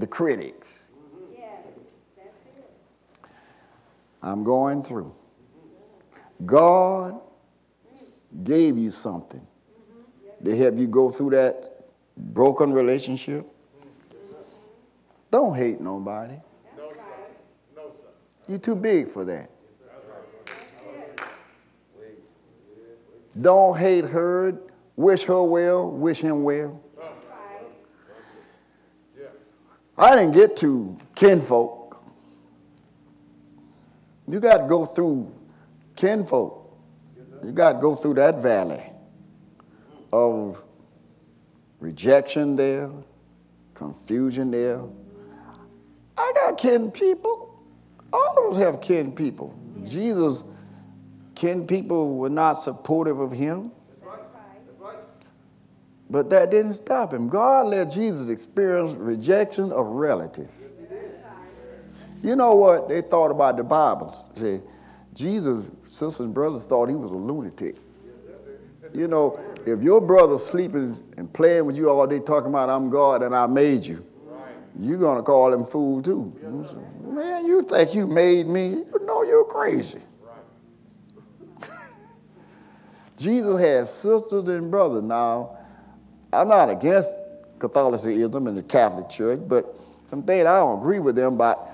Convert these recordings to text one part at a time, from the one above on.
the critics. I'm going through. God gave you something mm-hmm. to help you go through that broken relationship. Mm-hmm. Don't hate nobody. No, sir. No, sir. You're too big for that. Don't hate her. Wish her well. Wish him well. Yeah. I didn't get to kinfolk. You got to go through kinfolk. You got to go through that valley of rejection there, confusion there. I got kin people. All of us have kin people. Jesus, kin people were not supportive of him. But that didn't stop him. God let Jesus experience rejection of relatives. You know what they thought about the Bible? Say, Jesus, sisters and brothers thought he was a lunatic. You know, if your brother's sleeping and playing with you all day talking about I'm God and I made you, you're gonna call him fool too. Man, you think you made me? You know you're crazy. Jesus had sisters and brothers. Now, I'm not against Catholicism and the Catholic Church, but some things I don't agree with them about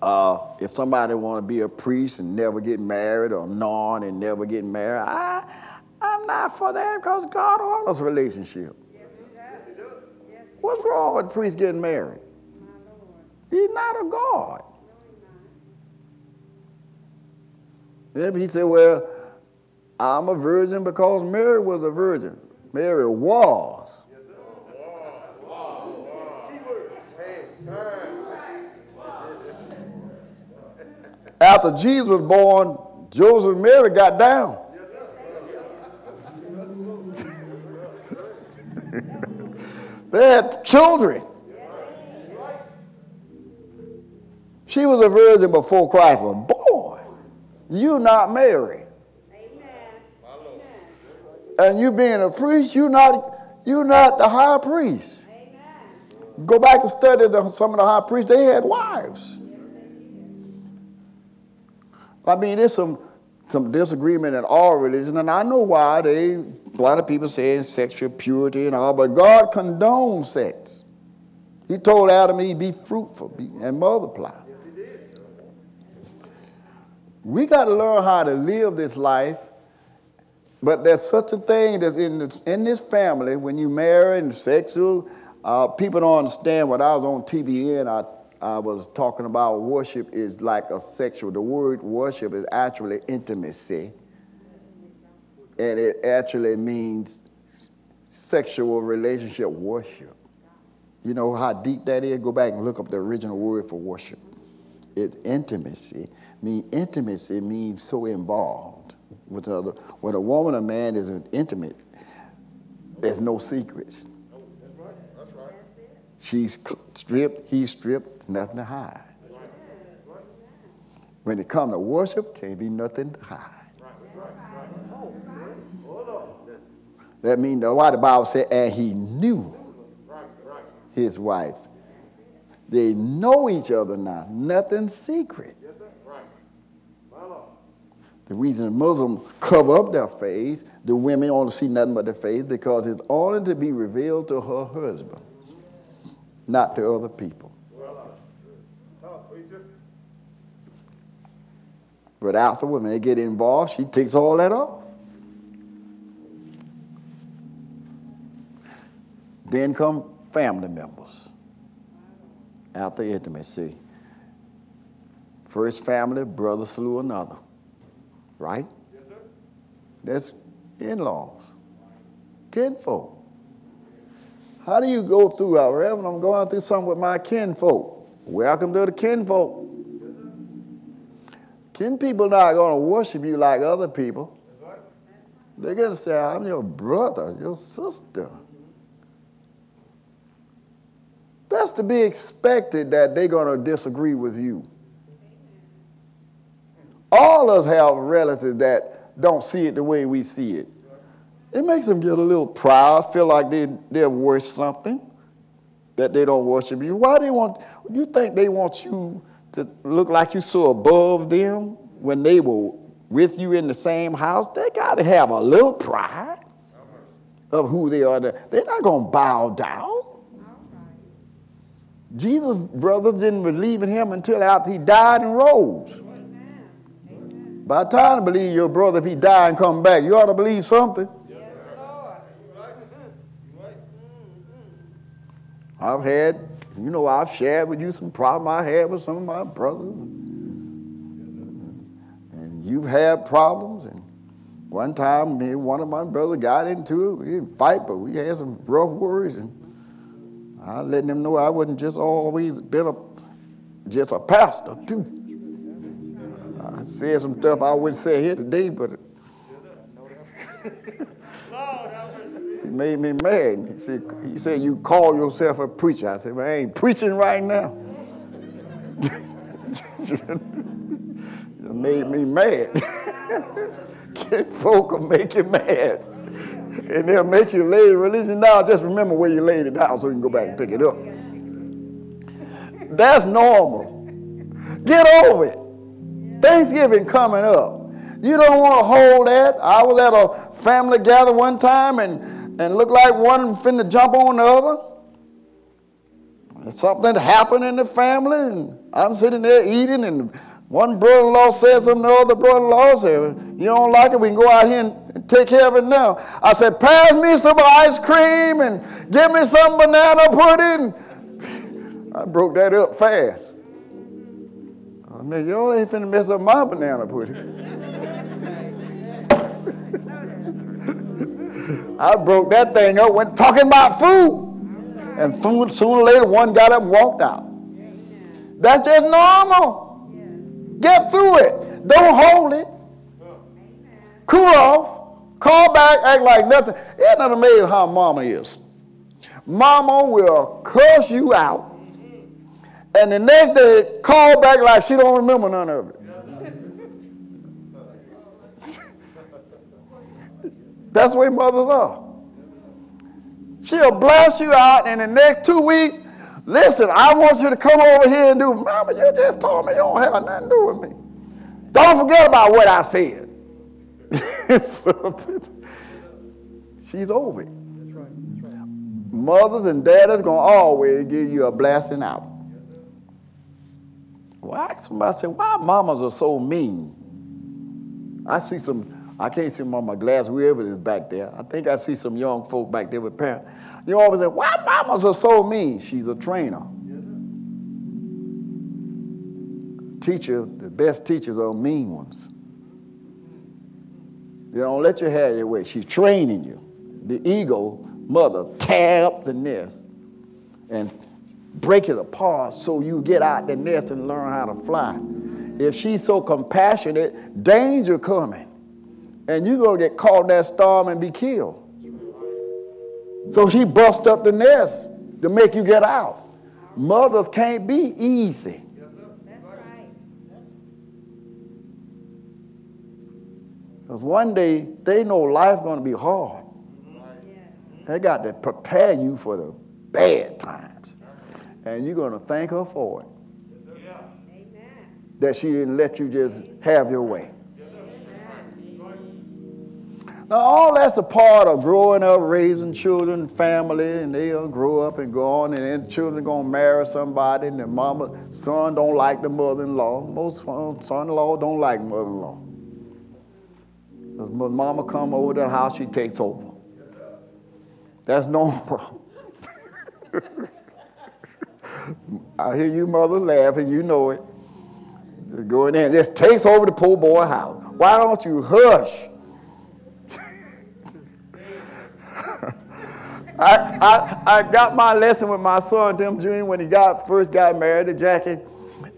uh, if somebody want to be a priest and never get married or nun and never get married, I, I'm not for that because God honors relationship. What's wrong with priests getting married? He's not a God. Maybe he said, well, I'm a virgin because Mary was a virgin. Mary was. After Jesus was born, Joseph and Mary got down. they had children. She was a virgin before Christ was born. You not Mary. And you being a priest, you're not, you're not the high priest. Go back and study the, some of the high priests, they had wives. I mean, there's some, some disagreement in all religion, and I know why. They, a lot of people saying sexual purity and all, but God condones sex. He told Adam he'd be fruitful be, and multiply. We got to learn how to live this life, but there's such a thing that's in this, in this family when you marry and sexual. Uh, people don't understand. When I was on TBN, I I was talking about worship is like a sexual. The word worship is actually intimacy, and it actually means sexual relationship worship. You know how deep that is? Go back and look up the original word for worship. It's intimacy. I mean, intimacy means so involved with other. When a woman or man is intimate, there's no secrets. She's stripped, he's stripped, nothing to hide. When it comes to worship, can't be nothing to hide. That means why the Bible said, and he knew his wife. They know each other now. Nothing secret. The reason Muslims cover up their face, the women only see nothing but their face because it's only to be revealed to her husband not to other people. But after when they get involved, she takes all that off. Then come family members after intimacy. First family, brother slew another. Right? That's in laws, kinfolk. How do you go through, our Reverend? I'm going through something with my kinfolk. Welcome to the kinfolk. Kin people not going to worship you like other people. They're going to say, I'm your brother, your sister. That's to be expected that they're going to disagree with you. All of us have relatives that don't see it the way we see it. It makes them get a little proud, feel like they, they're worth something. that they don't worship you? Why they want you think they want you to look like you so above them when they were with you in the same house? They got to have a little pride of who they are. They're not going to bow down. Jesus' brothers didn't believe in him until after he died and rose. By time to believe your brother, if he died and come back, you ought to believe something. I've had, you know, I've shared with you some problem I had with some of my brothers. And you've had problems. And one time, me and one of my brothers got into it. We didn't fight, but we had some rough words. And I let them know I wasn't just always been a just a pastor too. I said some stuff I wouldn't say here today, but he made me mad. He said, he said, You call yourself a preacher. I said, Well, I ain't preaching right now. it made me mad. folk will make you mad. And they'll make you lay religion down. Just remember where you laid it down so you can go back and pick it up. That's normal. Get over it. Thanksgiving coming up. You don't want to hold that. I was at a family gather one time and, and looked like one finna jump on the other. Something happened in the family, and I'm sitting there eating, and one brother-in-law said something, the other brother-in-law said, you don't like it, we can go out here and take care of it now. I said, pass me some ice cream and give me some banana pudding. I broke that up fast. I mean, y'all ain't finna mess up my banana pudding. I broke that thing up, went talking about food. And food, sooner or later, one got up and walked out. That's just normal. Get through it. Don't hold it. Cool off. Call back, act like nothing. Isn't that amazing how mama is? Mama will curse you out. And the next day, call back like she don't remember none of it. That's the way mothers are. She'll blast you out, and the next two weeks, listen, I want you to come over here and do, Mama, you just told me you don't have nothing to do with me. Don't forget about what I said. She's over it. Mothers and daddies gonna always give you a blasting out. Why somebody say, why mamas are so mean? I see some I can't see them on my glass, whoever is back there. I think I see some young folk back there with parents. You always say, why mamas are so mean? She's a trainer. Teacher, the best teachers are mean ones. They don't let you have your way. She's training you. The ego mother tear up the nest and break it apart so you get out the nest and learn how to fly. If she's so compassionate, danger coming and you're going to get caught in that storm and be killed. So she bust up the nest to make you get out. Mothers can't be easy. Because one day they know life's going to be hard. They got to prepare you for the bad times. And you're going to thank her for it. That she didn't let you just have your way. Now, all that's a part of growing up, raising children, family, and they'll grow up and go on, and then children gonna marry somebody, and the mama, son don't like the mother-in-law. Most son-in-law don't like mother-in-law. Because mama come over to the house, she takes over. That's no problem. I hear you mothers laughing, you know it. Go in there and just takes over the poor boy house. Why don't you hush? I, I, I got my lesson with my son, Tim Jr., when he got first got married to Jackie.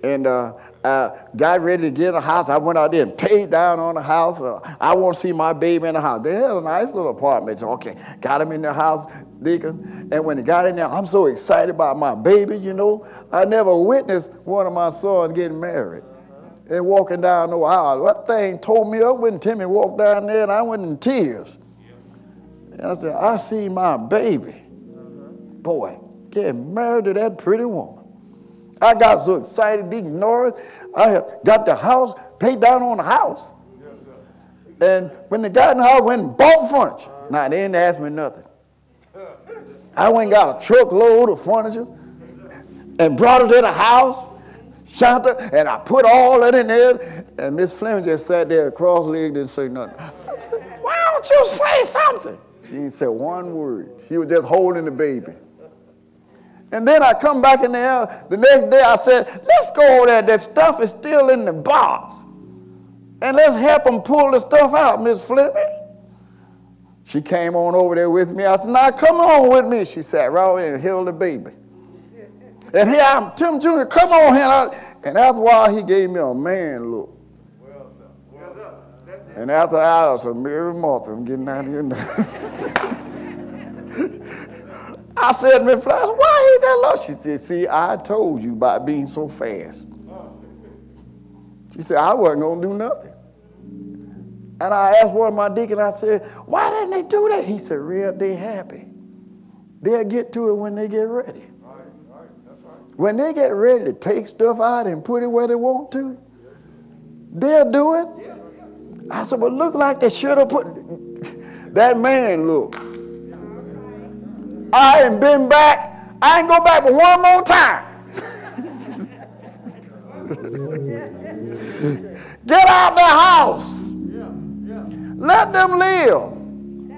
And uh, uh, got ready to get the house. I went out there and paid down on the house. Uh, I want to see my baby in the house. They had a nice little apartment. So, okay, got him in the house, Deacon. And when he got in there, I'm so excited about my baby, you know. I never witnessed one of my sons getting married and walking down the aisle. That thing tore me up when Timmy walked down there and I went in tears. And I said, I see my baby. Boy, getting married to that pretty woman. I got so excited, Deacon Norris. I got the house, paid down on the house. And when they got in the house, went and bought furniture. Now, they didn't ask me nothing. I went and got a truckload of furniture and brought it to the house, Shanta, and I put all that in there. And Miss Fleming just sat there cross-legged and say nothing. I said, why don't you say something? She didn't say one word. She was just holding the baby. And then I come back in there the next day. I said, let's go over there. That stuff is still in the box. And let's help them pull the stuff out, Miss Fleming. She came on over there with me. I said, now come on with me. She sat right over there and held the baby. And here I'm, Tim Jr., come on here. And after a while, he gave me a man look. And after hours of Mary Martha, I'm getting out of here now. I said, Miss Flash, why he that low? She said, see, I told you about being so fast. She said, I wasn't going to do nothing. And I asked one of my deacons, I said, why didn't they do that? He said, Red, they happy. They'll get to it when they get ready. When they get ready to take stuff out and put it where they want to, they'll do it. I said, well, look like they should have put that man look. I ain't been back. I ain't go back but one more time. Get out the house. Yeah, yeah. Let them live.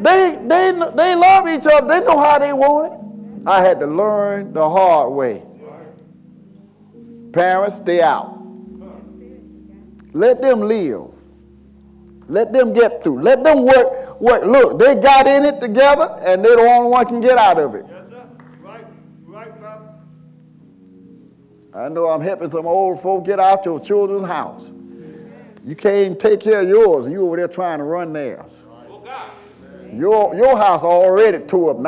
They, they, they love each other. They know how they want it. I had to learn the hard way. Parents, stay out. Let them live. Let them get through. Let them work. Work. Look, they got in it together, and they're the only one can get out of it. Yes, sir. Right, right, Papa. I know I'm helping some old folk get out your children's house. You can't even take care of yours, and you over there trying to run theirs. Your, your house already tore up. Now